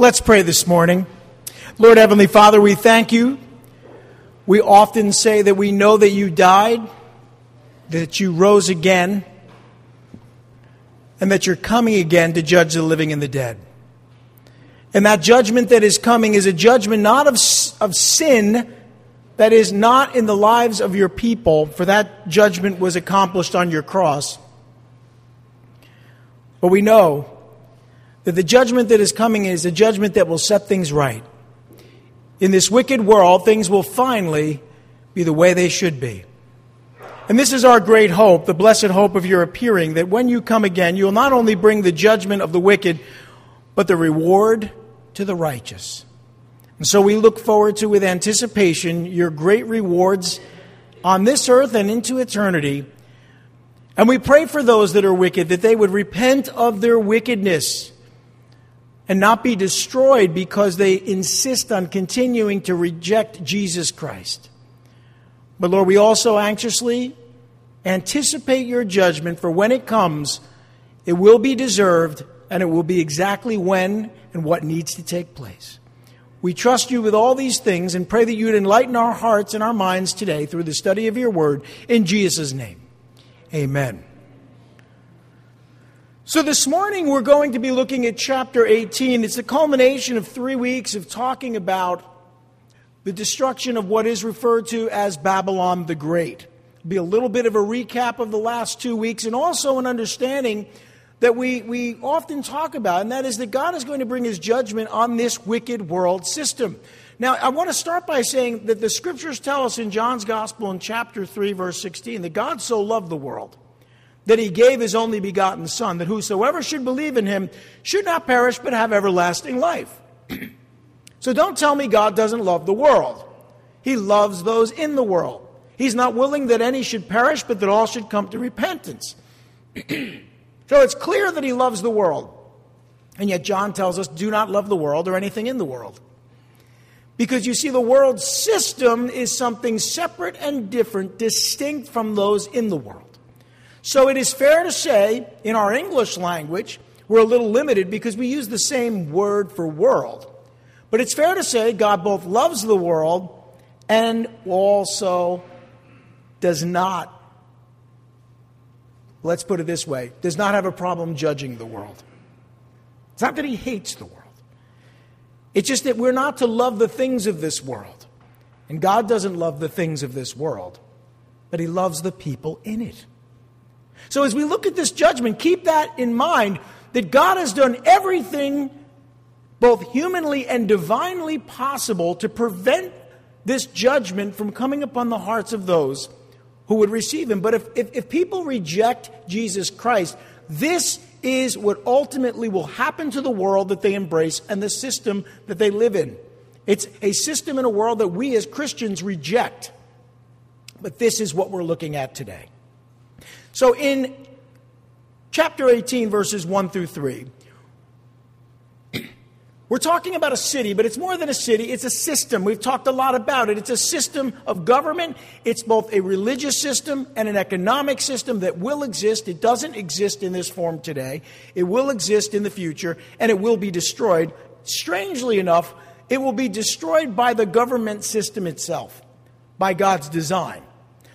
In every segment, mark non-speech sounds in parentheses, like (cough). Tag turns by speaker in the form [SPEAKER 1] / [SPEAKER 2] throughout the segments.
[SPEAKER 1] Let's pray this morning. Lord Heavenly Father, we thank you. We often say that we know that you died, that you rose again, and that you're coming again to judge the living and the dead. And that judgment that is coming is a judgment not of, of sin that is not in the lives of your people, for that judgment was accomplished on your cross. But we know that the judgment that is coming is a judgment that will set things right. In this wicked world, things will finally be the way they should be. And this is our great hope, the blessed hope of your appearing, that when you come again, you will not only bring the judgment of the wicked, but the reward to the righteous. And so we look forward to, with anticipation, your great rewards on this earth and into eternity. And we pray for those that are wicked that they would repent of their wickedness and not be destroyed because they insist on continuing to reject Jesus Christ. But Lord, we also anxiously anticipate your judgment, for when it comes, it will be deserved and it will be exactly when and what needs to take place. We trust you with all these things and pray that you would enlighten our hearts and our minds today through the study of your word. In Jesus' name, amen. So, this morning we're going to be looking at chapter 18. It's the culmination of three weeks of talking about the destruction of what is referred to as Babylon the Great. It'll be a little bit of a recap of the last two weeks and also an understanding that we, we often talk about, and that is that God is going to bring his judgment on this wicked world system. Now, I want to start by saying that the scriptures tell us in John's Gospel in chapter 3, verse 16, that God so loved the world that he gave his only begotten Son, that whosoever should believe in him should not perish but have everlasting life. (clears throat) so don't tell me God doesn't love the world. He loves those in the world. He's not willing that any should perish, but that all should come to repentance. (clears throat) So it's clear that he loves the world. And yet John tells us do not love the world or anything in the world. Because you see, the world system is something separate and different, distinct from those in the world. So it is fair to say, in our English language, we're a little limited because we use the same word for world. But it's fair to say God both loves the world and also does not let's put it this way, does not have a problem judging the world. It's not that he hates the world. It's just that we're not to love the things of this world. And God doesn't love the things of this world, but he loves the people in it. So as we look at this judgment, keep that in mind that God has done everything, both humanly and divinely possible, to prevent this judgment from coming upon the hearts of those who would receive him. But if, if, if people reject Jesus Christ, this is what ultimately will happen to the world that they embrace and the system that they live in. It's a system in a world that we as Christians reject. But this is what we're looking at today. So in chapter 18, verses 1 through 3, (clears throat) we're talking about a city, but it's more than a city, it's a system. We've talked a lot about it. It's a system of government. It's both a religious system and an economic system that will exist. It doesn't exist in this form today, it will exist in the future, and it will be destroyed. Strangely enough, it will be destroyed by the government system itself, by God's design.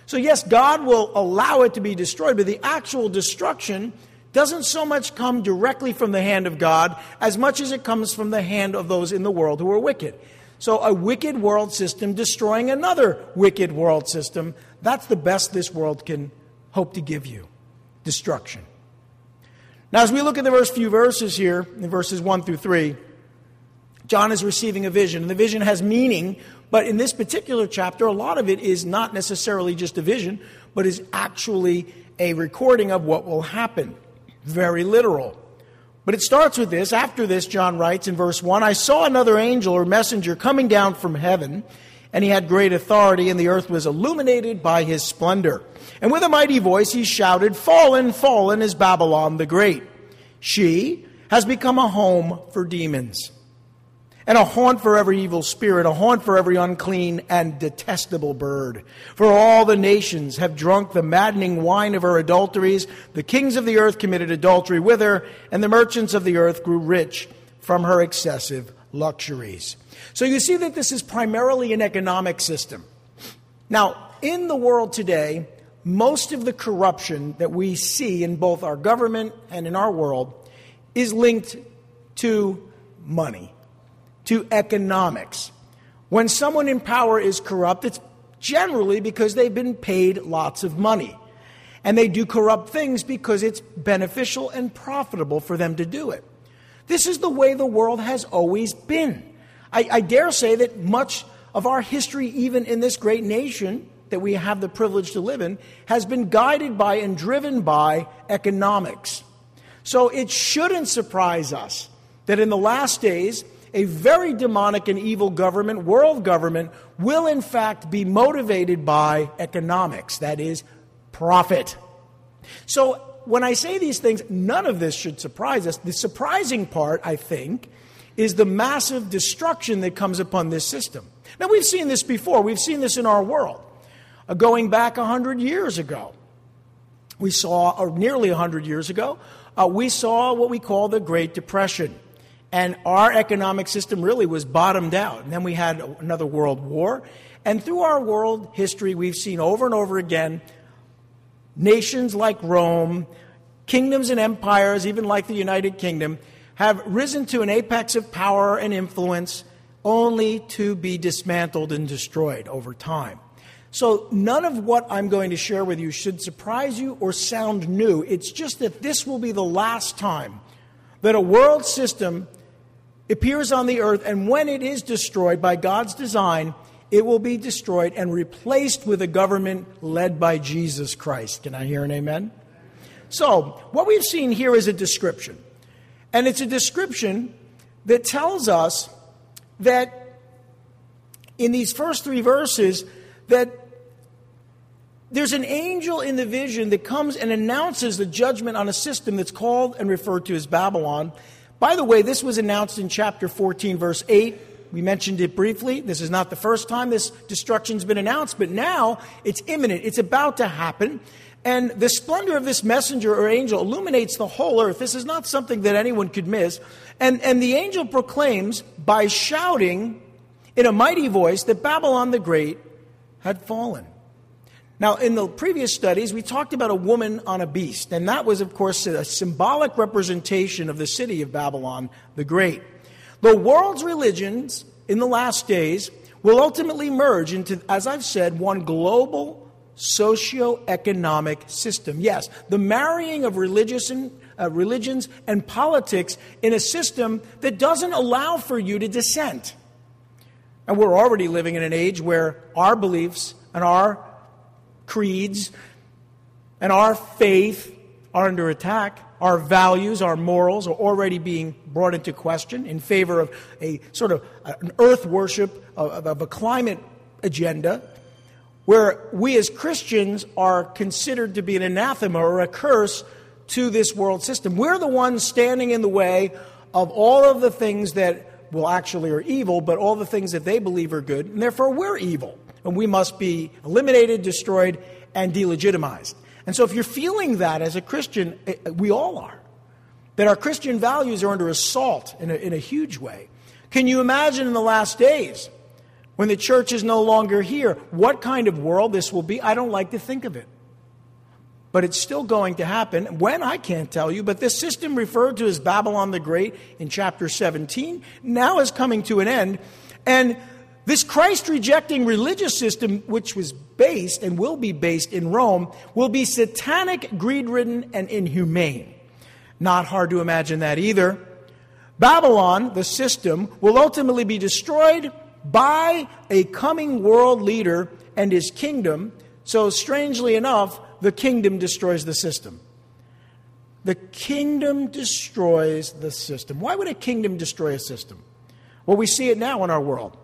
[SPEAKER 1] So, yes, God will allow it to be destroyed, but the actual destruction doesn't so much come directly from the hand of God as much as it comes from the hand of those in the world who are wicked. So, a wicked world system destroying another wicked world system, that's the best this world can hope to give you destruction. Now, as we look at the first few verses here, in verses 1 through 3, John is receiving a vision, and the vision has meaning, but in this particular chapter, a lot of it is not necessarily just a vision, but is actually a recording of what will happen very literal. But it starts with this. After this, John writes in verse 1 I saw another angel or messenger coming down from heaven, and he had great authority, and the earth was illuminated by his splendor. And with a mighty voice he shouted, Fallen, fallen is Babylon the Great. She has become a home for demons and a haunt for every evil spirit, a haunt for every unclean and detestable bird. For all the nations have drunk the maddening wine of her adulteries. The kings of the earth committed adultery with her, and the merchants of the earth grew rich from her excessive luxuries. So you see that this is primarily an economic system. Now, in the world today, most of the corruption that we see in both our government and in our world is linked to money, to economics. When someone in power is corrupt, it's generally because they've been paid lots of money. And they do corrupt things because it's beneficial and profitable for them to do it. This is the way the world has always been. I, I dare say that much of our history, even in this great nation that we have the privilege to live in, has been guided by and driven by economics. So it shouldn't surprise us that in the last days, a very demonic and evil government, world government, will in fact be motivated by economics, that is, profit. So when I say these things, none of this should surprise us. The surprising part, I think, is the massive destruction that comes upon this system. Now, we've seen this before, we've seen this in our world. Uh, going back 100 years ago, we saw, or nearly 100 years ago, uh, we saw what we call the Great Depression. And our economic system really was bottomed out. And then we had another world war. And through our world history, we've seen over and over again nations like Rome, kingdoms and empires, even like the United Kingdom, have risen to an apex of power and influence only to be dismantled and destroyed over time. So, none of what I'm going to share with you should surprise you or sound new. It's just that this will be the last time that a world system appears on the earth, and when it is destroyed by God's design, it will be destroyed and replaced with a government led by Jesus Christ. Can I hear an amen? So, what we've seen here is a description. And it's a description that tells us that in these first three verses, that there's an angel in the vision that comes and announces the judgment on a system that's called and referred to as Babylon. By the way, this was announced in chapter 14, verse 8. We mentioned it briefly. This is not the first time this destruction's been announced, but now it's imminent. It's about to happen. And the splendor of this messenger or angel illuminates the whole earth. This is not something that anyone could miss. And, and the angel proclaims by shouting in a mighty voice that Babylon the Great had fallen. Now, in the previous studies, we talked about a woman on a beast, and that was, of course, a symbolic representation of the city of Babylon the Great. The world's religions in the last days will ultimately merge into, as I've said, one global socio-economic system. Yes, the marrying of religious and, uh, religions and politics in a system that doesn't allow for you to dissent. And we're already living in an age where our beliefs and our creeds, and our faith are under attack. Our values, our morals are already being brought into question in favor of a sort of uh, an earth worship of, of a climate agenda where we as Christians are considered to be an anathema or a curse to this world system. We're the ones standing in the way of all of the things that well actually are evil, but all the things that they believe are good, and therefore we're evil and we must be eliminated, destroyed, and delegitimized. And so, if you're feeling that as a Christian, eh, eh, we all are, that our Christian values are under assault in a, in a huge way. Can you imagine in the last days when the church is no longer here, what kind of world this will be? I don't like to think of it. But it's still going to happen. When, I can't tell you, but this system referred to as Babylon the Great in chapter 17 now is coming to an end. And this Christ rejecting religious system, which was based and will be based in Rome, will be satanic, greed ridden, and inhumane. Not hard to imagine that either. Babylon, the system, will ultimately be destroyed by a coming world leader and his kingdom. So, strangely enough, the kingdom destroys the system. The kingdom destroys the system. Why would a kingdom destroy a system? Well, we see it now in our world.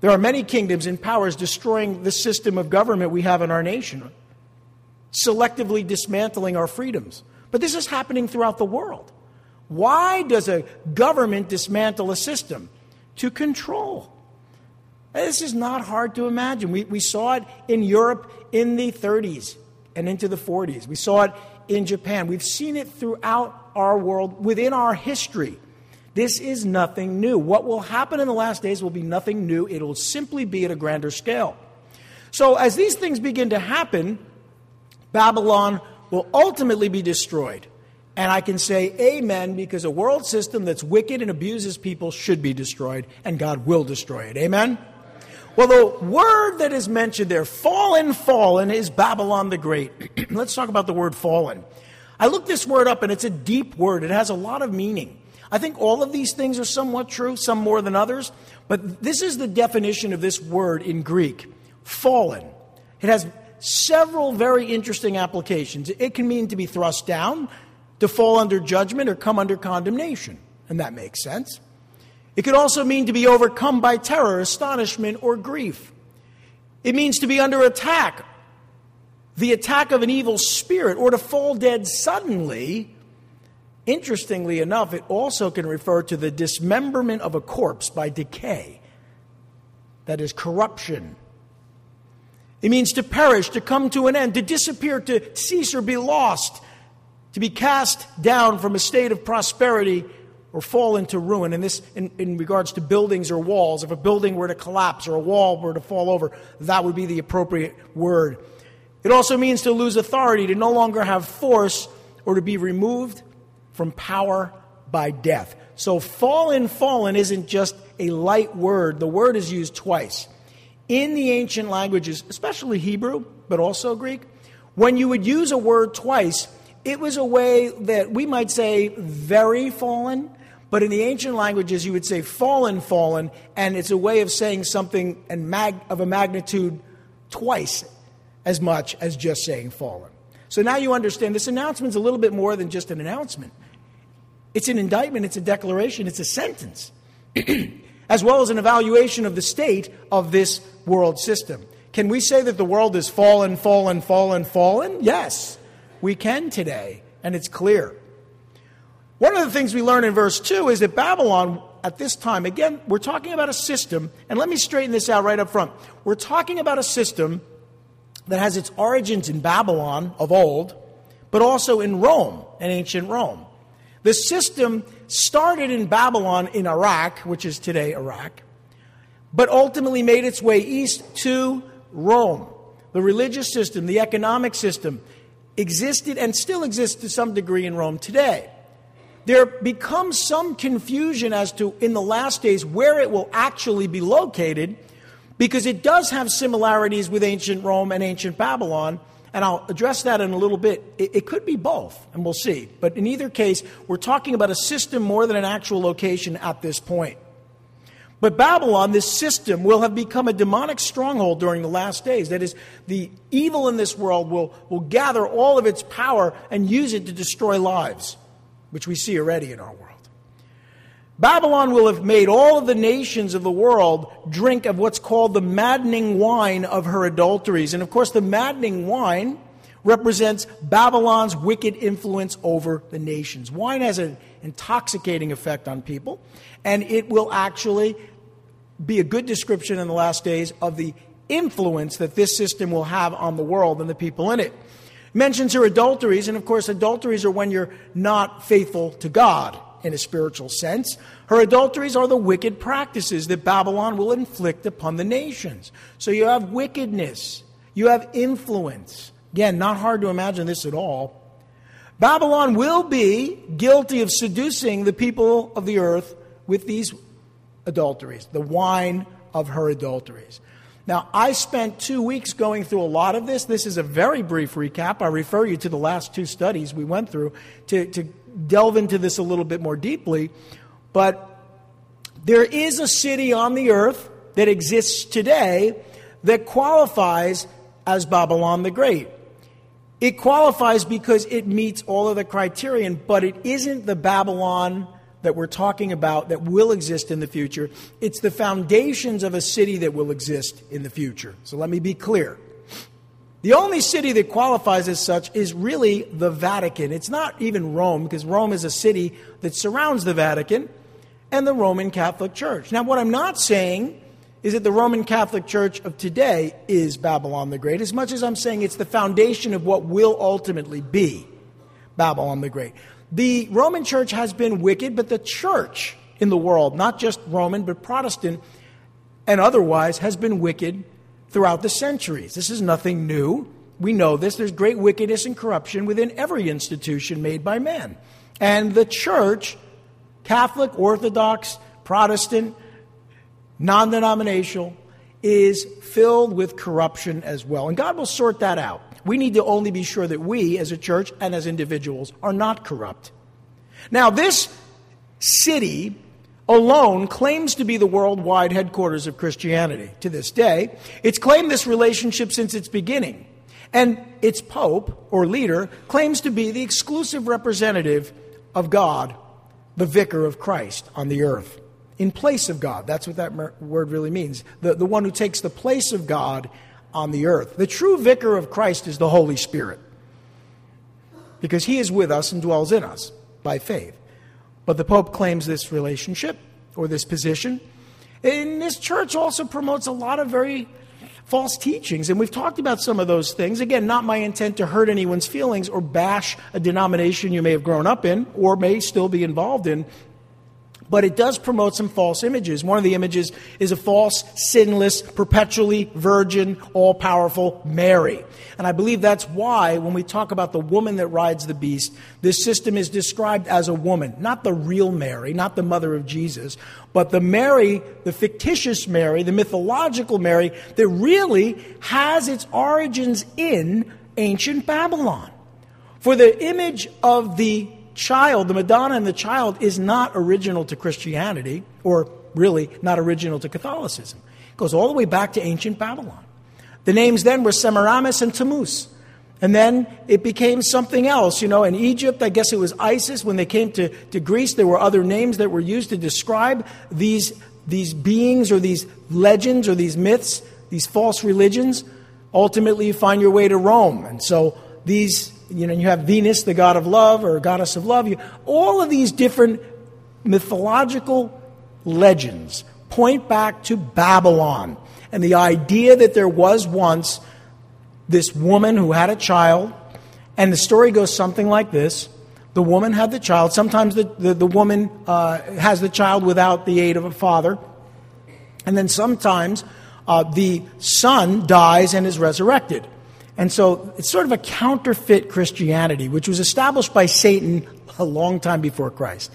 [SPEAKER 1] There are many kingdoms and powers destroying the system of government we have in our nation, selectively dismantling our freedoms. But this is happening throughout the world. Why does a government dismantle a system? To control. This is not hard to imagine. We, we saw it in Europe in the 30s and into the 40s. We saw it in Japan. We've seen it throughout our world, within our history This is nothing new. What will happen in the last days will be nothing new. It will simply be at a grander scale. So, as these things begin to happen, Babylon will ultimately be destroyed. And I can say amen because a world system that's wicked and abuses people should be destroyed, and God will destroy it. Amen? Well, the word that is mentioned there, fallen, fallen, is Babylon the Great. (clears throat) Let's talk about the word fallen. I looked this word up, and it's a deep word, it has a lot of meaning. I think all of these things are somewhat true, some more than others, but this is the definition of this word in Greek fallen. It has several very interesting applications. It can mean to be thrust down, to fall under judgment, or come under condemnation, and that makes sense. It could also mean to be overcome by terror, astonishment, or grief. It means to be under attack, the attack of an evil spirit, or to fall dead suddenly. Interestingly enough, it also can refer to the dismemberment of a corpse by decay, that is, corruption it means to perish, to come to an end, to disappear, to cease or be lost, to be cast down from a state of prosperity or fall into ruin. And this, in, in, regards to buildings or walls, if a building were to collapse or a wall were to fall over, that would be the appropriate word. It also means to lose authority, to no longer have force, or to be removed from power by death. So, fallen, fallen isn't just a light word, the word is used twice in the ancient languages, especially Hebrew, but also Greek, when you would use a word twice, it was a way that we might say very fallen, but in the ancient languages you would say fallen, fallen, and it's a way of saying something and mag- of a magnitude twice as much as just saying fallen. So now you understand this announcement is a little bit more than just an announcement. It's an indictment, it's a declaration, it's a sentence. (clears throat) as well as an evaluation of the state of this world system. Can we say that the world is fallen, fallen, fallen, fallen? Yes, we can today, and it's clear. One of the things we learn in verse 2 is that Babylon, at this time, again, we're talking about a system, and let me straighten this out right up front. We're talking about a system that has its origins in Babylon of old, but also in Rome, in ancient Rome. The system started in Babylon in Iraq, which is today Iraq, but ultimately made its way east to Rome. The religious system, the economic system, existed and still exists to some degree in Rome today. There becomes some confusion as to, in the last days, where it will actually be located, because it does have similarities with ancient Rome and ancient Babylon, and I'll address that in a little bit. It, it, could be both, and we'll see. But in either case, we're talking about a system more than an actual location at this point. But Babylon, this system, will have become a demonic stronghold during the last days. That is, the evil in this world will, will gather all of its power and use it to destroy lives, which we see already in our world. Babylon will have made all of the nations of the world drink of what's called the maddening wine of her adulteries. And of course, the maddening wine represents Babylon's wicked influence over the nations. Wine has an intoxicating effect on people, and it will actually be a good description in the last days of the influence that this system will have on the world and the people in it. mentions her adulteries, and of course, adulteries are when you're not faithful to God in a spiritual sense. Her adulteries are the wicked practices that Babylon will inflict upon the nations. So you have wickedness, you have influence. Again, not hard to imagine this at all. Babylon will be guilty of seducing the people of the earth with these adulteries, the wine of her adulteries. Now, I spent two weeks going through a lot of this. This is a very brief recap. I refer you to the last two studies we went through to, to delve into this a little bit more deeply, but there is a city on the earth that exists today that qualifies as Babylon the Great. It qualifies because it meets all of the criterion, but it isn't the Babylon that we're talking about that will exist in the future. It's the foundations of a city that will exist in the future. So let me be clear. The only city that qualifies as such is really the Vatican. It's not even Rome, because Rome is a city that surrounds the Vatican and the Roman Catholic Church. Now, what I'm not saying is that the Roman Catholic Church of today is Babylon the Great, as much as I'm saying it's the foundation of what will ultimately be Babylon the Great. The Roman Church has been wicked, but the church in the world, not just Roman, but Protestant and otherwise, has been wicked throughout the centuries. This is nothing new. We know this. There's great wickedness and corruption within every institution made by man. And the church, Catholic, Orthodox, Protestant, non denominational, is filled with corruption as well. And God will sort that out. We need to only be sure that we, as a church and as individuals, are not corrupt. Now, this city alone claims to be the worldwide headquarters of Christianity to this day. It's claimed this relationship since its beginning. And its pope or leader claims to be the exclusive representative of God, the vicar of Christ on the earth, in place of God. That's what that word really means. The, the one who takes the place of God on the earth. The true vicar of Christ is the Holy Spirit because he is with us and dwells in us by faith. But the Pope claims this relationship or this position. And this church also promotes a lot of very false teachings. And we've talked about some of those things. Again, not my intent to hurt anyone's feelings or bash a denomination you may have grown up in or may still be involved in but it does promote some false images. One of the images is a false, sinless, perpetually virgin, all powerful Mary. And I believe that's why, when we talk about the woman that rides the beast, this system is described as a woman, not the real Mary, not the mother of Jesus, but the Mary, the fictitious Mary, the mythological Mary, that really has its origins in ancient Babylon. For the image of the child, the Madonna and the child, is not original to Christianity, or really not original to Catholicism. It goes all the way back to ancient Babylon. The names then were Semiramis and Tammuz. And then it became something else. You know, in Egypt, I guess it was Isis. When they came to, to Greece, there were other names that were used to describe these, these beings or these legends or these myths, these false religions. Ultimately, you find your way to Rome. And so these you know, you have Venus, the god of love, or goddess of love. You, all of these different mythological legends point back to Babylon and the idea that there was once this woman who had a child, and the story goes something like this. The woman had the child. Sometimes the, the, the woman uh, has the child without the aid of a father. And then sometimes uh, the son dies and is resurrected. And so it's sort of a counterfeit Christianity, which was established by Satan a long time before Christ.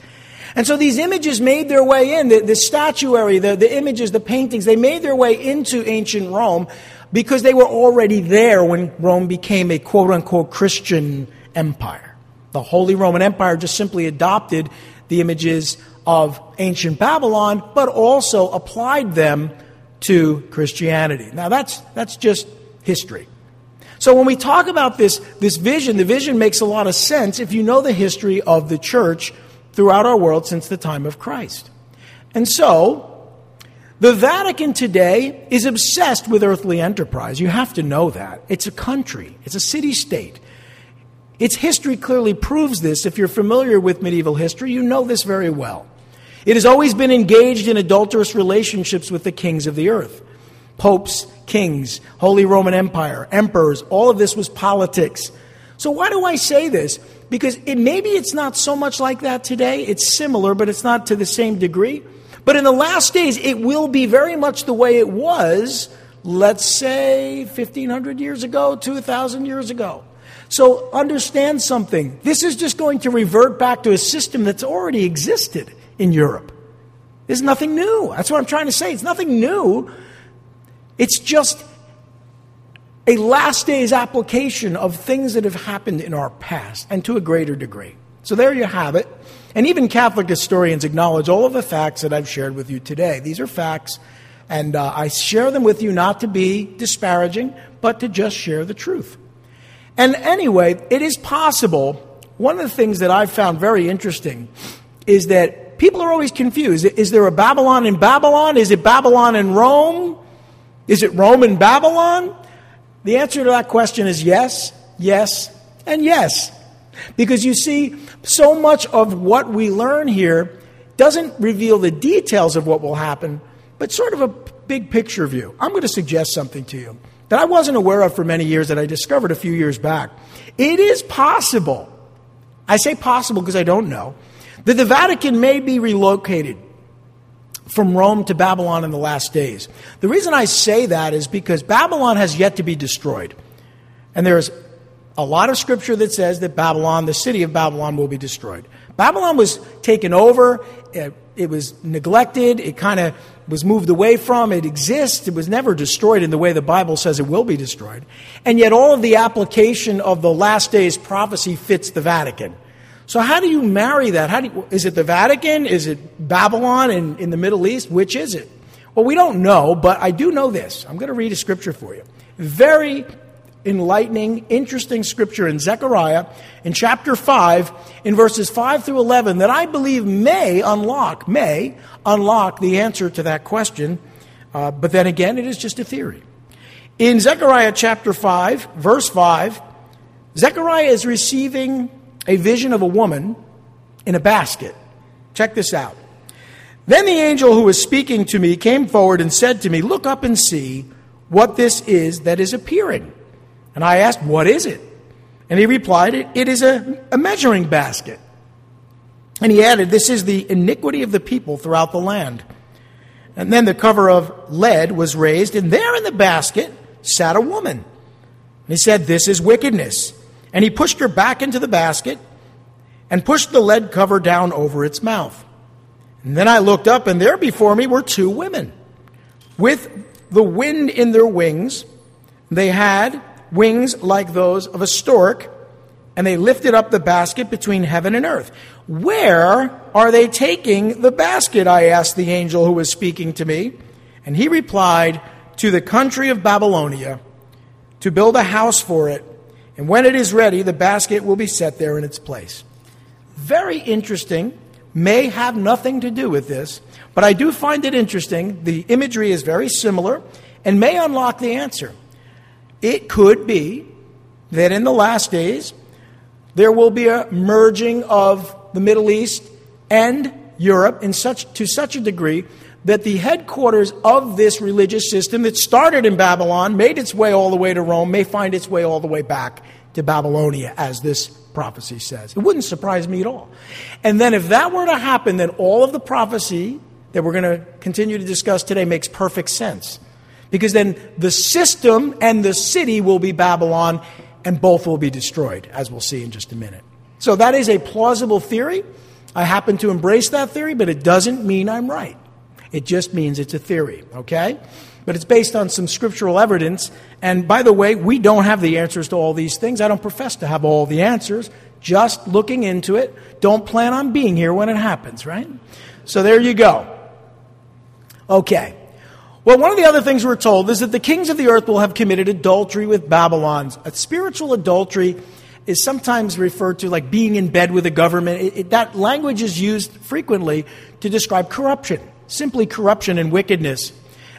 [SPEAKER 1] And so these images made their way in, the, the statuary, the, the images, the paintings, they made their way into ancient Rome because they were already there when Rome became a quote unquote Christian empire. The Holy Roman Empire just simply adopted the images of ancient Babylon, but also applied them to Christianity. Now that's, that's just history. So when we talk about this, this vision, the vision makes a lot of sense if you know the history of the church throughout our world since the time of Christ. And so, the Vatican today is obsessed with earthly enterprise. You have to know that. It's a country, it's a city state. Its history clearly proves this. If you're familiar with medieval history, you know this very well. It has always been engaged in adulterous relationships with the kings of the earth popes, kings, Holy Roman Empire, emperors, all of this was politics. So why do I say this? Because it, maybe it's not so much like that today. It's similar, but it's not to the same degree. But in the last days, it will be very much the way it was, let's say, 1,500 years ago, 2,000 years ago. So understand something. This is just going to revert back to a system that's already existed in Europe. There's nothing new. That's what I'm trying to say. It's nothing new. It's just a last days application of things that have happened in our past and to a greater degree. So there you have it. And even Catholic historians acknowledge all of the facts that I've shared with you today. These are facts, and uh, I share them with you not to be disparaging, but to just share the truth. And anyway, it is possible. One of the things that I've found very interesting is that people are always confused. Is there a Babylon in Babylon? Is it Babylon in Rome? Is it Rome and Babylon? The answer to that question is yes, yes, and yes. Because you see, so much of what we learn here doesn't reveal the details of what will happen, but sort of a big picture view. I'm going to suggest something to you that I wasn't aware of for many years that I discovered a few years back. It is possible, I say possible because I don't know, that the Vatican may be relocated from Rome to Babylon in the last days. The reason I say that is because Babylon has yet to be destroyed. And there's a lot of scripture that says that Babylon, the city of Babylon, will be destroyed. Babylon was taken over, it, it was neglected, it kind of was moved away from, it exists, it was never destroyed in the way the Bible says it will be destroyed. And yet, all of the application of the last days prophecy fits the Vatican. So, how do you marry that? How do you, is it the Vatican? Is it Babylon in, in the Middle East? Which is it? Well, we don't know, but I do know this. I'm going to read a scripture for you. Very enlightening, interesting scripture in Zechariah in chapter 5, in verses 5 through 11, that I believe may unlock, may unlock the answer to that question. Uh, but then again, it is just a theory. In Zechariah chapter 5, verse 5, Zechariah is receiving a vision of a woman in a basket. Check this out. Then the angel who was speaking to me came forward and said to me, Look up and see what this is that is appearing. And I asked, What is it? And he replied, It is a, a measuring basket. And he added, This is the iniquity of the people throughout the land. And then the cover of lead was raised, and there in the basket sat a woman. And he said, This is wickedness. And he pushed her back into the basket and pushed the lead cover down over its mouth. And then I looked up, and there before me were two women with the wind in their wings. They had wings like those of a stork, and they lifted up the basket between heaven and earth. Where are they taking the basket? I asked the angel who was speaking to me. And he replied, To the country of Babylonia, to build a house for it. And when it is ready, the basket will be set there in its place. Very interesting. May have nothing to do with this, but I do find it interesting. The imagery is very similar and may unlock the answer. It could be that in the last days, there will be a merging of the Middle East and Europe in such, to such a degree that the headquarters of this religious system that started in Babylon, made its way all the way to Rome, may find its way all the way back to Babylonia, as this prophecy says. It wouldn't surprise me at all. And then, if that were to happen, then all of the prophecy that we're going to continue to discuss today makes perfect sense. Because then the system and the city will be Babylon, and both will be destroyed, as we'll see in just a minute. So that is a plausible theory. I happen to embrace that theory, but it doesn't mean I'm right. It just means it's a theory, okay? But it's based on some scriptural evidence. And by the way, we don't have the answers to all these things. I don't profess to have all the answers. Just looking into it. Don't plan on being here when it happens, right? So there you go. Okay. Well, one of the other things we're told is that the kings of the earth will have committed adultery with Babylon. A spiritual adultery is sometimes referred to like being in bed with the government. It, it, that language is used frequently to describe corruption, simply corruption and wickedness.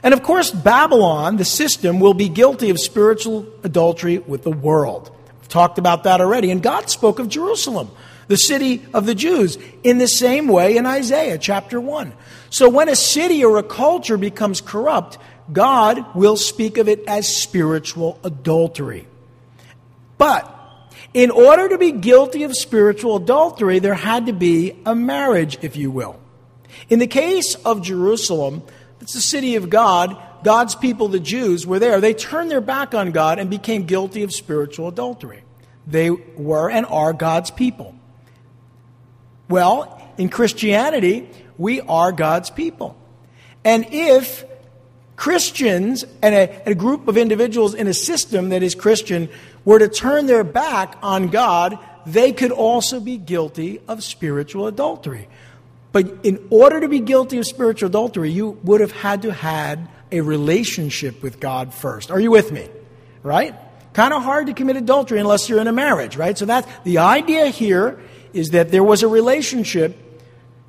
[SPEAKER 1] And of course, Babylon, the system, will be guilty of spiritual adultery with the world. We've talked about that already. And God spoke of Jerusalem, the city of the Jews, in the same way in Isaiah chapter 1. So when a city or a culture becomes corrupt, God will speak of it as spiritual adultery. But in order to be guilty of spiritual adultery, there had to be a marriage, if you will. In the case of Jerusalem, it's the city of God, God's people, the Jews, were there. They turned their back on God and became guilty of spiritual adultery. They were and are God's people. Well, in Christianity, we are God's people. And if Christians and a, a, group of individuals in a system that is Christian were to turn their back on God, they could also be guilty of spiritual adultery. But in order to be guilty of spiritual adultery, you would have had to had a relationship with God first. Are you with me? Right? Kind of hard to commit adultery unless you're in a marriage, right? So that's the idea here is that there was a relationship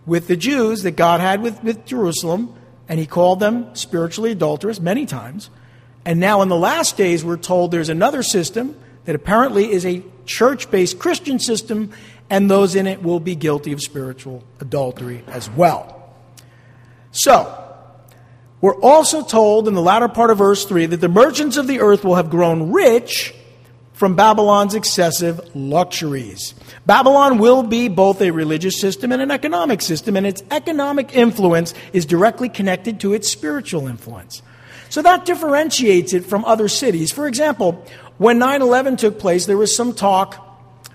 [SPEAKER 1] with the Jews that God had with, with Jerusalem, and he called them spiritually adulterous many times. And now in the last days, we're told there's another system that apparently is a church based Christian system, and those in it will be guilty of spiritual adultery as well. So, we're also told in the latter part of verse 3 that the merchants of the earth will have grown rich from Babylon's excessive luxuries. Babylon will be both a religious system and an economic system, and its economic influence is directly connected to its spiritual influence. So that differentiates it from other cities. For example, when 9 11 took place, there was some talk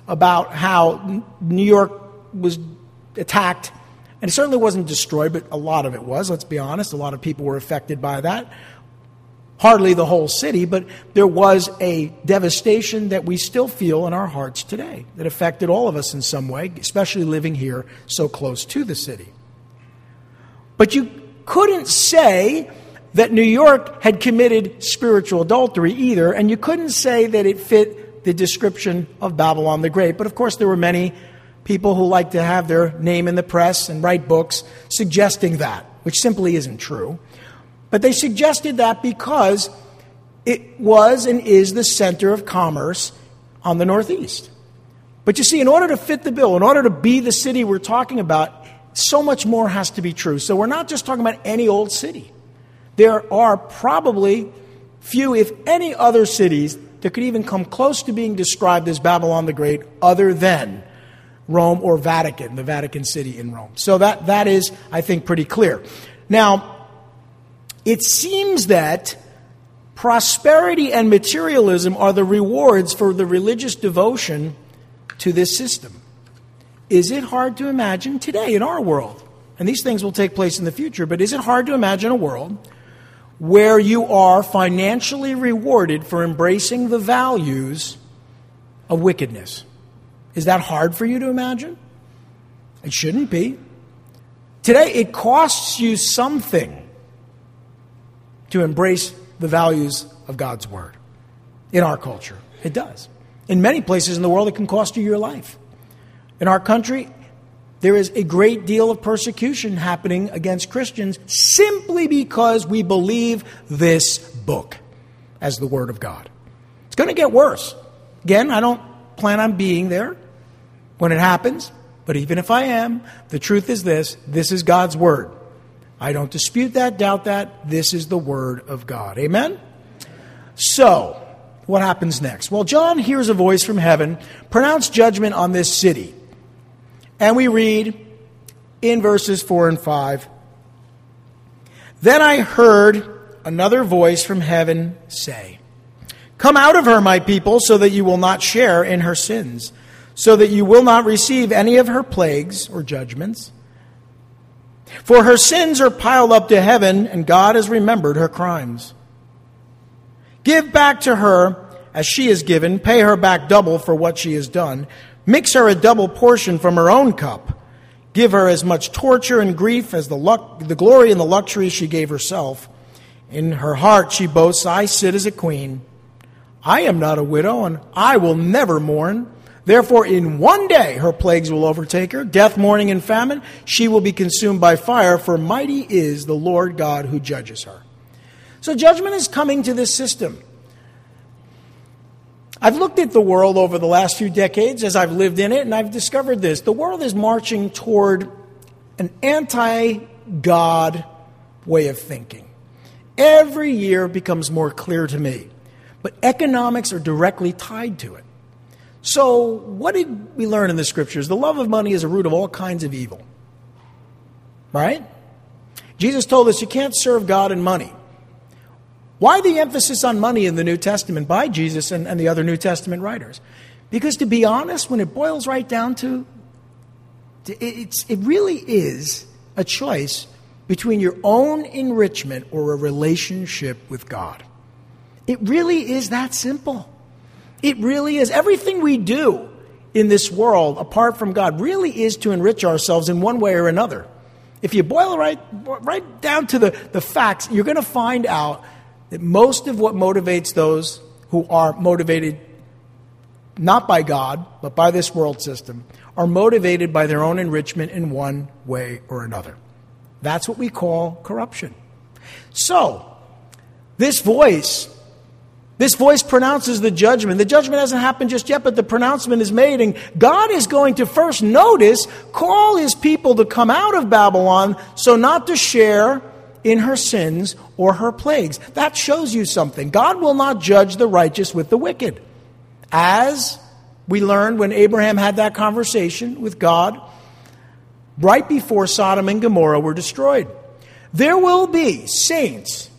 [SPEAKER 1] about how New York was attacked, and it certainly wasn't destroyed, but a lot of it was, let's be honest. A lot of people were affected by that. Hardly the whole city, but there was a devastation that we still feel in our hearts today that affected all of us in some way, especially living here so close to the city. But you couldn't say that New York had committed spiritual adultery either, and you couldn't say that it fit the description of Babylon the Great. But of course, there were many people who like to have their name in the press and write books suggesting that, which simply isn't true. But they suggested that because it was and is the center of commerce on the Northeast. But you see, in order to fit the bill, in order to be the city we're talking about, so much more has to be true. So we're not just talking about any old city there are probably few, if any, other cities that could even come close to being described as Babylon the Great other than Rome or Vatican, the Vatican City in Rome. So that, that is, I think, pretty clear. Now, it seems that prosperity and materialism are the rewards for the religious devotion to this system. Is it hard to imagine today in our world? And these things will take place in the future, but is it hard to imagine a world where you are financially rewarded for embracing the values of wickedness. Is that hard for you to imagine? It shouldn't be. Today, it costs you something to embrace the values of God's Word in our culture. It does. In many places in the world, it can cost you your life. In our country, there is a great deal of persecution happening against Christians simply because we believe this book as the Word of God. It's going to get worse. Again, I don't plan on being there when it happens, but even if I am, the truth is this this is God's Word. I don't dispute that, doubt that. This is the Word of God. Amen? So, what happens next? Well, John hears a voice from heaven pronounce judgment on this city. And we read in verses 4 and 5 Then I heard another voice from heaven say, Come out of her, my people, so that you will not share in her sins, so that you will not receive any of her plagues or judgments. For her sins are piled up to heaven, and God has remembered her crimes. Give back to her as she has given, pay her back double for what she has done. Mix her a double portion from her own cup. Give her as much torture and grief as the, luck, the glory and the luxury she gave herself. In her heart she boasts, I sit as a queen. I am not a widow, and I will never mourn. Therefore, in one day her plagues will overtake her death, mourning, and famine. She will be consumed by fire, for mighty is the Lord God who judges her. So, judgment is coming to this system. I've looked at the world over the last few decades as I've lived in it, and I've discovered this. The world is marching toward an anti God way of thinking. Every year becomes more clear to me. But economics are directly tied to it. So, what did we learn in the scriptures? The love of money is a root of all kinds of evil. Right? Jesus told us you can't serve God and money. Why the emphasis on money in the New Testament by Jesus and, and the other New Testament writers? Because to be honest, when it boils right down to, it's, it really is a choice between your own enrichment or a relationship with God. It really is that simple. It really is. Everything we do in this world, apart from God, really is to enrich ourselves in one way or another. If you boil right, right down to the, the facts, you're going to find out that most of what motivates those who are motivated not by God, but by this world system, are motivated by their own enrichment in one way or another. That's what we call corruption. So, this voice, this voice pronounces the judgment. The judgment hasn't happened just yet, but the pronouncement is made, and God is going to first notice, call his people to come out of Babylon so not to share in her sins or her plagues. That shows you something. God will not judge the righteous with the wicked. As we learned when Abraham had that conversation with God, right before Sodom and Gomorrah were destroyed. There will be saints,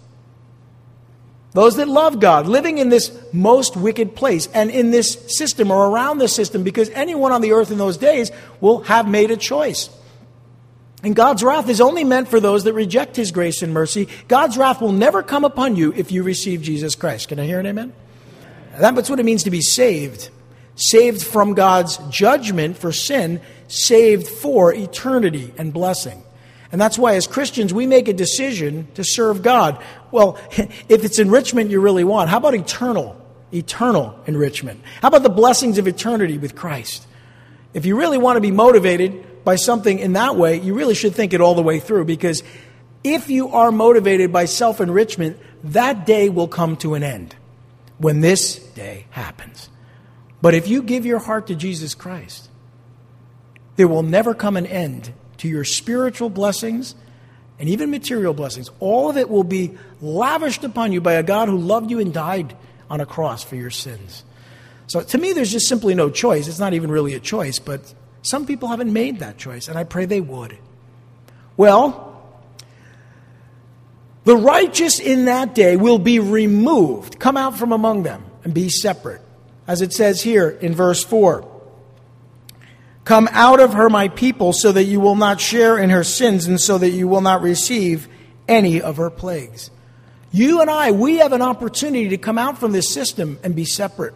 [SPEAKER 1] those that love God, living in this most wicked place and in this system or around this system, because anyone on the earth in those days will have made a choice. And God's wrath is only meant for those that reject His grace and mercy. God's wrath will never come upon you if you receive Jesus Christ. Can I hear an amen? That's what it means to be saved. Saved from God's judgment for sin, saved for eternity and blessing. And that's why, as Christians, we make a decision to serve God. Well, (laughs) if it's enrichment you really want, how about eternal, eternal enrichment? How about the blessings of eternity with Christ? If you really want to be motivated by something in that way, you really should think it all the way through because if you are motivated by self enrichment, that day will come to an end when this day happens. But if you give your heart to Jesus Christ, there will never come an end to your spiritual blessings and even material blessings. All of it will be lavished upon you by a God who loved you and died on a cross for your sins. So to me, there's just simply no choice. It's not even really a choice, but some people haven't made that choice, and I pray they would. Well, the righteous in that day will be removed, come out from among them, and be separate. As it says here in verse 4 Come out of her, my people, so that you will not share in her sins and so that you will not receive any of her plagues. You and I, we have an opportunity to come out from this system and be separate.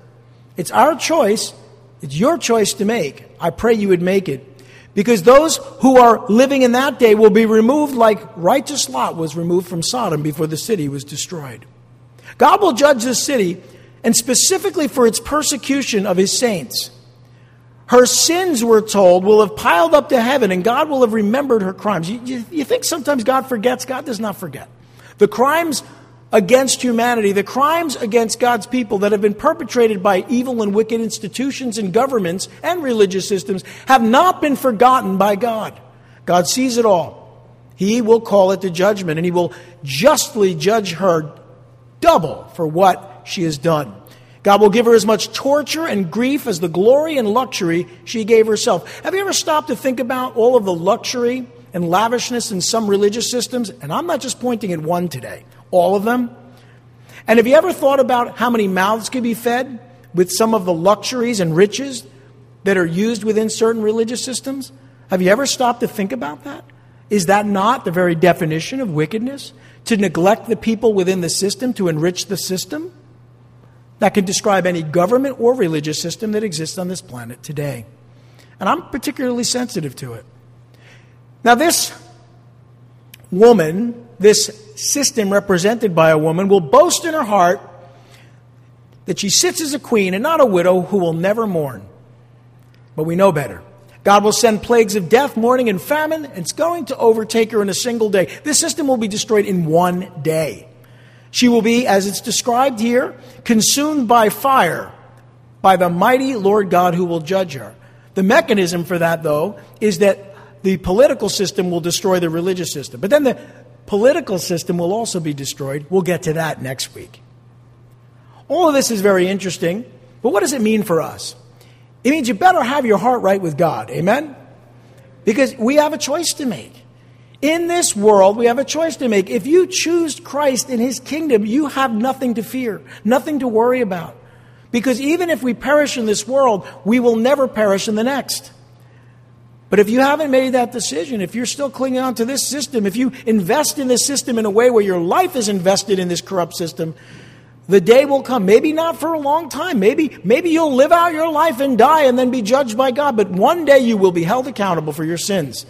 [SPEAKER 1] It's our choice. It's your choice to make. I pray you would make it. Because those who are living in that day will be removed like righteous Lot was removed from Sodom before the city was destroyed. God will judge this city, and specifically for its persecution of his saints. Her sins, we're told, will have piled up to heaven, and God will have remembered her crimes. You, you, you, think sometimes God forgets? God does not forget. The crimes against humanity, the crimes against God's people that have been perpetrated by evil and wicked institutions and governments and religious systems have not been forgotten by God. God sees it all. He will call it to judgment, and He will justly judge her double for what she has done. God will give her as much torture and grief as the glory and luxury she gave herself. Have you ever stopped to think about all of the luxury and lavishness in some religious systems? And I'm not just pointing at one today, all of them. And have you ever thought about how many mouths can be fed with some of the luxuries and riches that are used within certain religious systems? Have you ever stopped to think about that? Is that not the very definition of wickedness? To neglect the people within the system, to enrich the system? that can describe any government or religious system that exists on this planet today. And I'm particularly sensitive to it. Now, this woman, this system represented by a woman, will boast in her heart that she sits as a queen and not a widow who will never mourn. But we know better. God will send plagues of death, mourning, and famine. It's going to overtake her in a single day. This system will be destroyed in one day. She will be, as it's described here, consumed by fire by the mighty Lord God who will judge her. The mechanism for that, though, is that the political system will destroy the religious system. But then the political system will also be destroyed. We'll get to that next week. All of this is very interesting, but what does it mean for us? It means you better have your heart right with God. Amen? Because we have a choice to make. In this world, we have a choice to make. If you choose Christ in His kingdom, you have nothing to fear, nothing to worry about. Because even if we perish in this world, we will never perish in the next. But if you haven't made that decision, if you're still clinging on to this system, if you invest in this system in a way where your life is invested in this corrupt system, the day will come. Maybe not for a long time. Maybe, maybe you'll live out your life and die and then be judged by God. But one day you will be held accountable for your sins.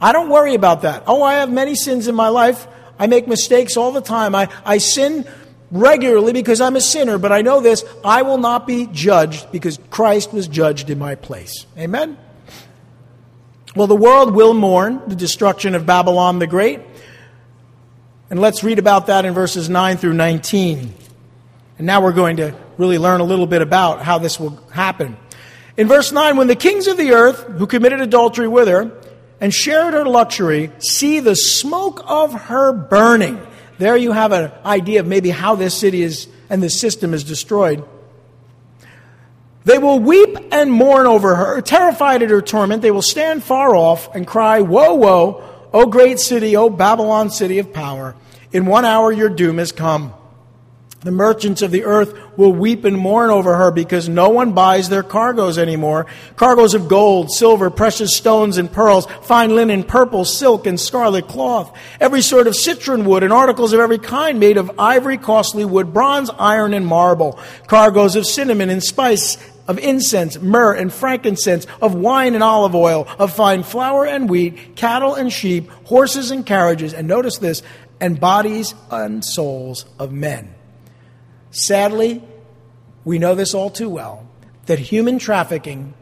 [SPEAKER 1] I don't worry about that. Oh, I have many sins in my life. I make mistakes all the time. I, I sin regularly because I'm a sinner, but I know this I will not be judged because Christ was judged in my place. Amen? Well, the world will mourn the destruction of Babylon the Great. And let's read about that in verses 9 through 19. And now we're going to really learn a little bit about how this will happen. In verse 9, when the kings of the earth who committed adultery with her and shared her luxury, see the smoke of her burning. There you have an idea of maybe how this city is and this system is destroyed. They will weep and mourn over her. Terrified at her torment, they will stand far off and cry, Woe, woe, O great city, O Babylon, city of power. In one hour your doom has come. The merchants of the earth will weep and mourn over her because no one buys their cargoes anymore. Cargoes of gold, silver, precious stones, and pearls, fine linen, purple, silk, and scarlet cloth, every sort of citron wood, and articles of every kind made of ivory, costly wood, bronze, iron, and marble, cargoes of cinnamon and spice, of incense, myrrh, and frankincense, of wine and olive oil, of fine flour and wheat, cattle and sheep, horses and carriages, and notice this, and bodies and souls of men. Sadly, we know this all too well that human trafficking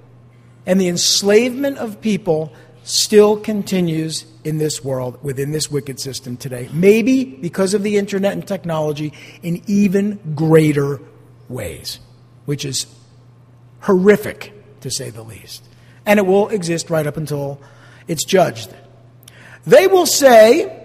[SPEAKER 1] and the enslavement of people still continues in this world, within this wicked system today. Maybe because of the internet and technology in even greater ways, which is horrific, to say the least. And it will exist right up until it's judged. They will say,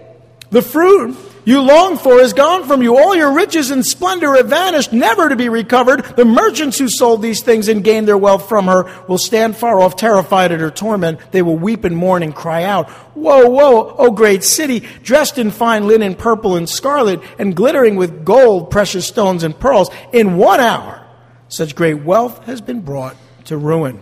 [SPEAKER 1] The fruit you long for is gone from you. All your riches and splendor have vanished, never to be recovered. The merchants who sold these things and gained their wealth from her will stand far off, terrified at her torment. They will weep and mourn and cry out, Woe, woe, O great city, dressed in fine linen, purple and scarlet, and glittering with gold, precious stones, and pearls. In one hour, such great wealth has been brought to ruin.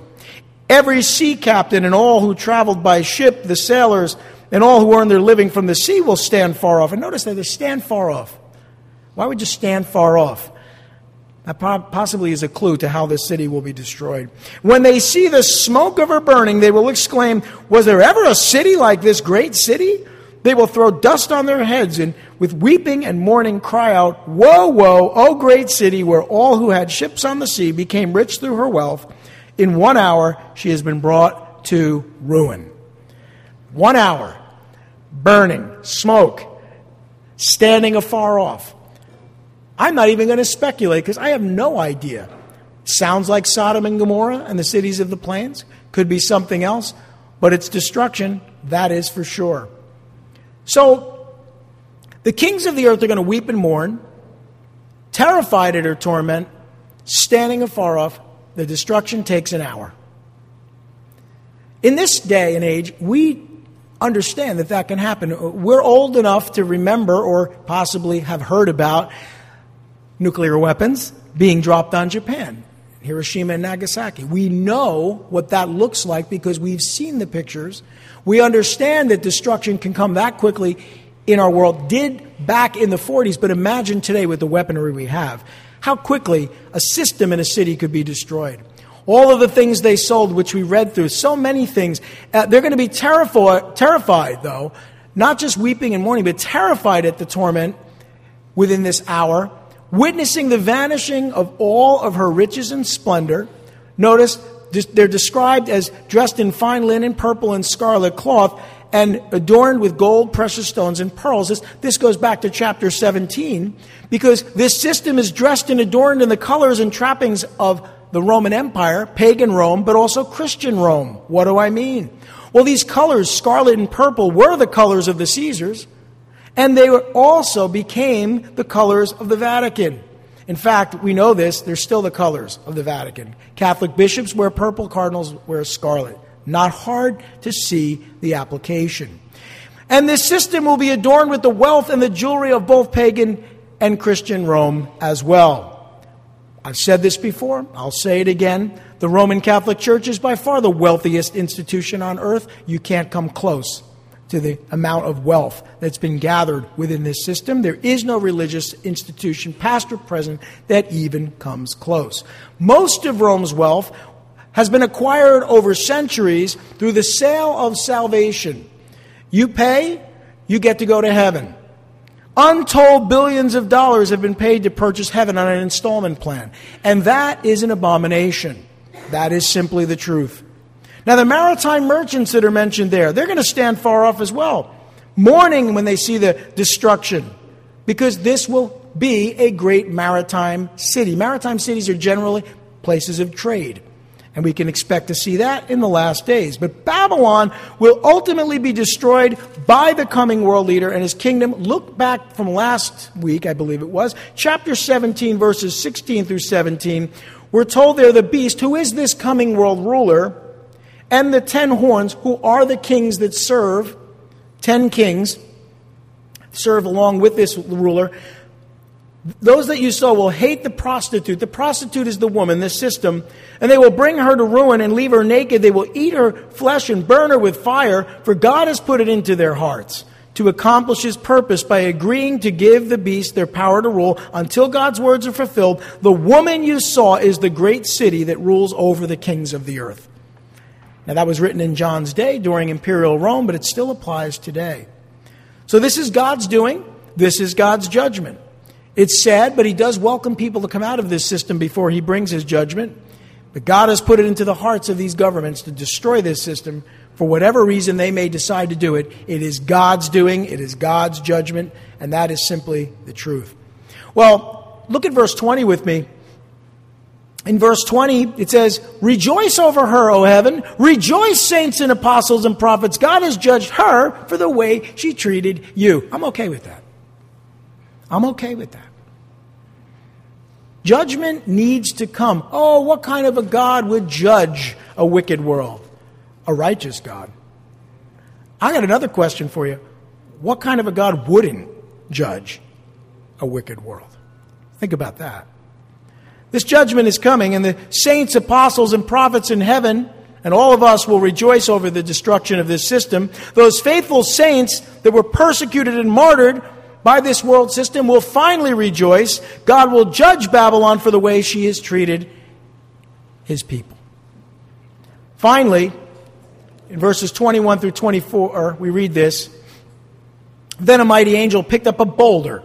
[SPEAKER 1] Every sea captain and all who traveled by ship, the sailors, and all who earn their living from the sea will stand far off. And notice that they stand far off. Why would you stand far off? That possibly is a clue to how this city will be destroyed. When they see the smoke of her burning, they will exclaim, Was there ever a city like this great city? They will throw dust on their heads and with weeping and mourning cry out, Woe, woe, O great city, where all who had ships on the sea became rich through her wealth. In one hour she has been brought to ruin. One hour, burning, smoke, standing afar off. I'm not even going to speculate because I have no idea. Sounds like Sodom and Gomorrah and the cities of the plains. Could be something else, but it's destruction, that is for sure. So, the kings of the earth are going to weep and mourn, terrified at her torment, standing afar off. The destruction takes an hour. In this day and age, we understand that that can happen. We're old enough to remember or possibly have heard about nuclear weapons being dropped on Japan, Hiroshima and Nagasaki. We know what that looks like because we've seen the pictures. We understand that destruction can come that quickly in our world, did back in the 40s, but imagine today with the weaponry we have, how quickly a system in a city could be destroyed all of the things they sold, which we read through, so many things. Uh, they're going to be terrified, terrified, though, not just weeping and mourning, but terrified at the torment within this hour, witnessing the vanishing of all of her riches and splendor. Notice they're described as dressed in fine linen, purple, and scarlet cloth, and adorned with gold, precious stones, and pearls. This, this goes back to chapter 17, because this system is dressed and adorned in the colors and trappings of the Roman Empire, pagan Rome, but also Christian Rome. What do I mean? Well, these colors, scarlet and purple, were the colors of the Caesars, and they also became the colors of the Vatican. In fact, we know this, they're still the colors of the Vatican. Catholic bishops wear purple, cardinals wear scarlet. Not hard to see the application. And this system will be adorned with the wealth and the jewelry of both pagan and Christian Rome as well. I've said this before, I'll say it again. The Roman Catholic Church is by far the wealthiest institution on earth. You can't come close to the amount of wealth that's been gathered within this system. There is no religious institution, past or present, that even comes close. Most of Rome's wealth has been acquired over centuries through the sale of salvation. You pay, you get to go to heaven. Untold billions of dollars have been paid to purchase heaven on an installment plan. And that is an abomination. That is simply the truth. Now, the maritime merchants that are mentioned there, they're going to stand far off as well, mourning when they see the destruction, because this will be a great maritime city. Maritime cities are generally places of trade. And we can expect to see that in the last days. But Babylon will ultimately be destroyed by the coming world leader and his kingdom. Look back from last week, I believe it was, chapter 17, verses 16 through 17, we're told there the beast, who is this coming world ruler, and the ten horns, who are the kings that serve, ten kings, serve along with this ruler. Those that you saw will hate the prostitute. The prostitute is the woman, the system, and they will bring her to ruin and leave her naked. They will eat her flesh and burn her with fire, for God has put it into their hearts to accomplish his purpose by agreeing to give the beast their power to rule until God's words are fulfilled. The woman you saw is the great city that rules over the kings of the earth. Now, that was written in John's day during imperial Rome, but it still applies today. So, this is God's doing, this is God's judgment. It's sad, but he does welcome people to come out of this system before he brings his judgment. But God has put it into the hearts of these governments to destroy this system for whatever reason they may decide to do it, it is God's doing, it is God's judgment, and that is simply the truth. Well, look at verse 20 with me. In verse 20, it says, Rejoice over her, O heaven. Rejoice, saints and apostles and prophets. God has judged her for the way she treated you. I'm okay with that. I'm okay with that. Judgment needs to come. Oh, what kind of a God would judge a wicked world? a righteous God. I got another question for you. What kind of a God wouldn't judge a wicked world? Think about that. This judgment is coming, and the saints, apostles, and prophets in heaven, and all of us will rejoice over the destruction of this system. Those faithful saints that were persecuted and martyred by this world system will finally rejoice. God will judge Babylon for the way she has treated his people. Finally, in verses 21 through 24, we read this. Then a mighty angel picked up a boulder,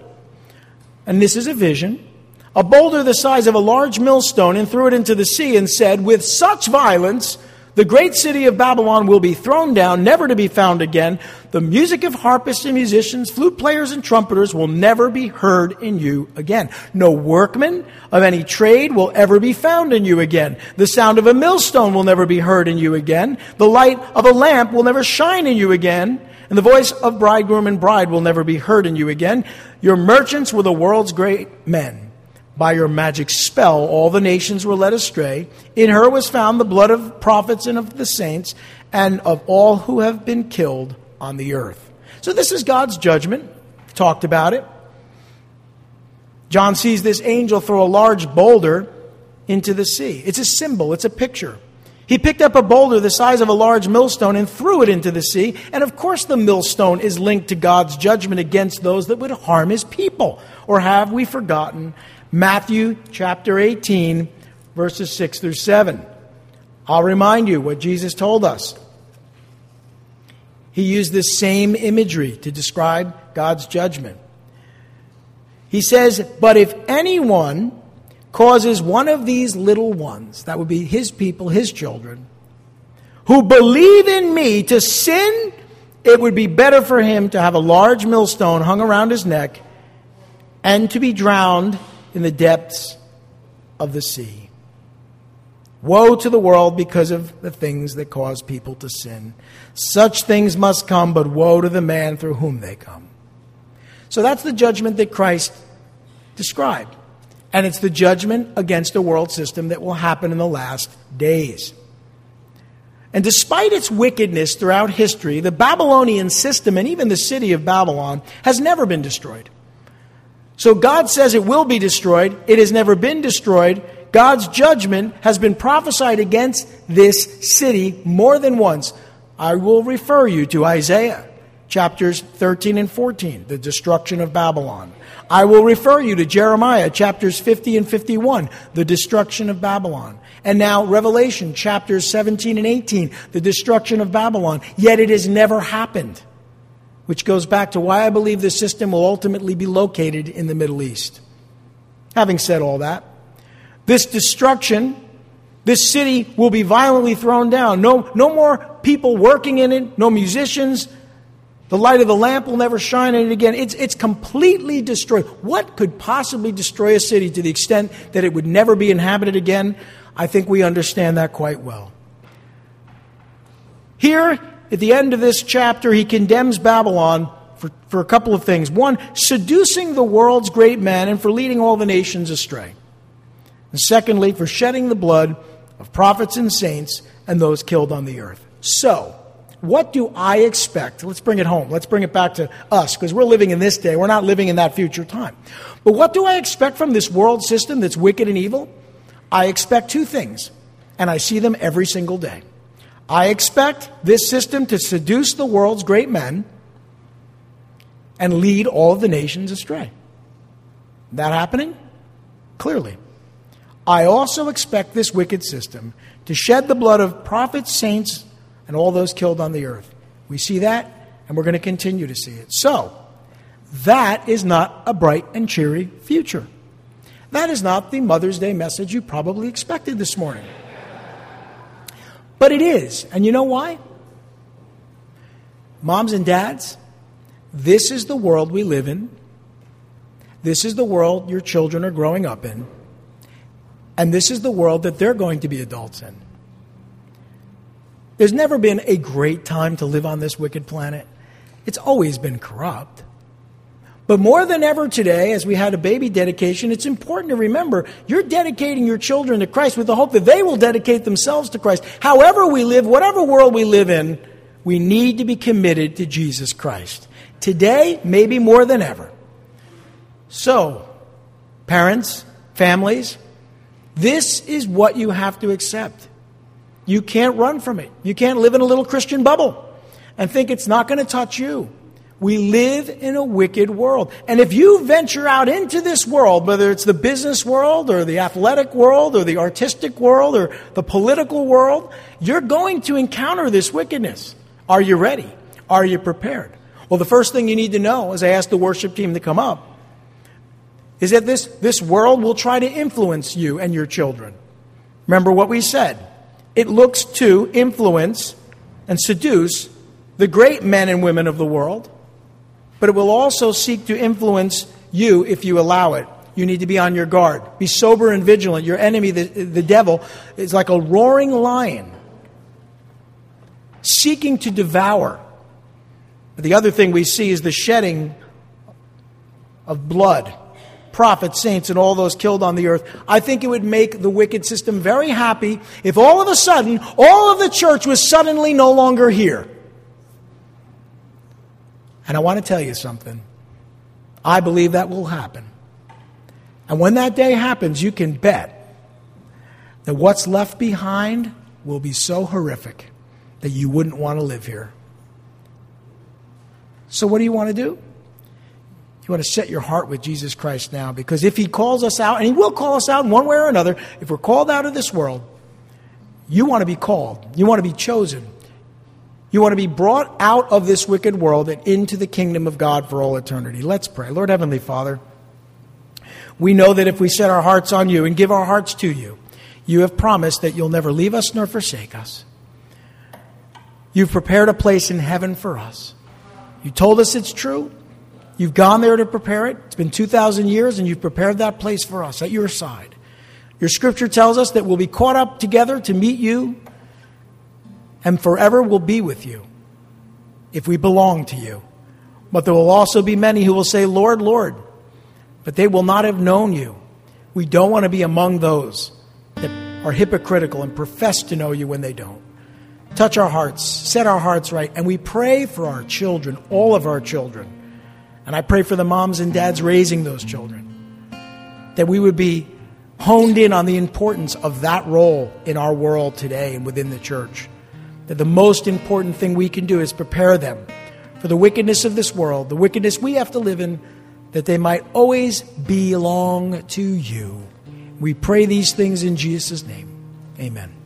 [SPEAKER 1] and this is a vision, a boulder the size of a large millstone, and threw it into the sea, and said, With such violence, the great city of Babylon will be thrown down, never to be found again. The music of harpists and musicians, flute players and trumpeters will never be heard in you again. No workman of any trade will ever be found in you again. The sound of a millstone will never be heard in you again. The light of a lamp will never shine in you again. And the voice of bridegroom and bride will never be heard in you again. Your merchants were the world's great men. By your magic spell, all the nations were led astray. In her was found the blood of prophets and of the saints, and of all who have been killed on the earth. So, this is God's judgment. Talked about it. John sees this angel throw a large boulder into the sea. It's a symbol, it's a picture. He picked up a boulder the size of a large millstone and threw it into the sea. And of course, the millstone is linked to God's judgment against those that would harm his people. Or have we forgotten Matthew chapter 18, verses 6 through 7. I'll remind you what Jesus told us. He used this same imagery to describe God's judgment. He says, But if anyone causes one of these little ones, that would be his people, his children, who believe in me to sin, it would be better for him to have a large millstone hung around his neck and to be drowned in the depths of the sea. Woe to the world because of the things that cause people to sin. Such things must come, but woe to the man through whom they come. So that's the judgment that Christ described. And it's the judgment against a world system that will happen in the last days. And despite its wickedness throughout history, the Babylonian system and even the city of Babylon has never been destroyed. So God says it will be destroyed. It has never been destroyed. God's judgment has been prophesied against this city more than once. I will refer you to Isaiah chapters 13 and 14, the destruction of Babylon. I will refer you to Jeremiah chapters 50 and 51, the destruction of Babylon. And now Revelation chapters 17 and 18, the destruction of Babylon. Yet it has never happened which goes back to why I believe this system will ultimately be located in the Middle East. Having said all that, this destruction, this city will be violently thrown down. No, no more people working in it, no musicians. The light of the lamp will never shine in it again. It's, it's completely destroyed. What could possibly destroy a city to the extent that it would never be inhabited again? I think we understand that quite well. Here, at the end of this chapter, he condemns Babylon for, for a couple of things. One, seducing the world's great men and for leading all the nations astray. And secondly, for shedding the blood of prophets and saints and those killed on the earth. So, what do I expect? Let's bring it home. Let's bring it back to us because we're living in this day. We're not living in that future time. But what do I expect from this world system that's wicked and evil? I expect two things, and I see them every single day. I expect this system to seduce the world's great men and lead all the nations astray. That happening? Clearly. I also expect this wicked system to shed the blood of prophets, saints, and all those killed on the earth. We see that, and we're going to continue to see it. So, that is not a bright and cheery future. That is not the Mother's Day message you probably expected this morning. But it is. And you know why? Moms and dads, this is the world we live in. This is the world your children are growing up in. And this is the world that they're going to be adults in. There's never been a great time to live on this wicked planet. It's always been corrupt. But more than ever today, as we had a baby dedication, it's important to remember you're dedicating your children to Christ with the hope that they will dedicate themselves to Christ. However, we live, whatever world we live in, we need to be committed to Jesus Christ. Today, maybe more than ever. So, parents, families, this is what you have to accept. You can't run from it. You can't live in a little Christian bubble and think it's not going to touch you. We live in a wicked world. And if you venture out into this world, whether it's the business world or the athletic world or the artistic world or the political world, you're going to encounter this wickedness. Are you ready? Are you prepared? Well, the first thing you need to know, as I ask the worship team to come up, is that this, this world will try to influence you and your children. Remember what we said. It looks to influence and seduce the great men and women of the world, but it will also seek to influence you if you allow it. You need to be on your guard. Be sober and vigilant. Your enemy, the, the devil, is like a roaring lion seeking to devour. But the other thing we see is the shedding of blood prophets, saints, and all those killed on the earth. I think it would make the wicked system very happy if all of a sudden all of the church was suddenly no longer here. And I want to tell you something. I believe that will happen. And when that day happens, you can bet that what's left behind will be so horrific that you wouldn't want to live here. So, what do you want to do? You want to set your heart with Jesus Christ now because if He calls us out, and He will call us out in one way or another, if we're called out of this world, you want to be called. You want to be chosen. You want to be brought out of this wicked world and into the kingdom of God for all eternity. Let's pray. Lord Heavenly Father, we know that if we set our hearts on you and give our hearts to you, you have promised that you'll never leave us nor forsake us. You've prepared a place in heaven for us. You told us it's true. You've gone there to prepare it. It's been 2,000 years, and you've prepared that place for us at your side. Your scripture tells us that we'll be caught up together to meet you, and forever will be with you if we belong to you. But there will also be many who will say, Lord, Lord, but they will not have known you. We don't want to be among those that are hypocritical and profess to know you when they don't. Touch our hearts, set our hearts right, and we pray for our children, all of our children and I pray for the moms and dads raising those children that we would be honed in on the importance of that role in our world today and within the church. That the most important thing we can do is prepare them for the wickedness of this world, the wickedness we have to live in, that they might always belong to you. We pray these things in Jesus' name. Amen.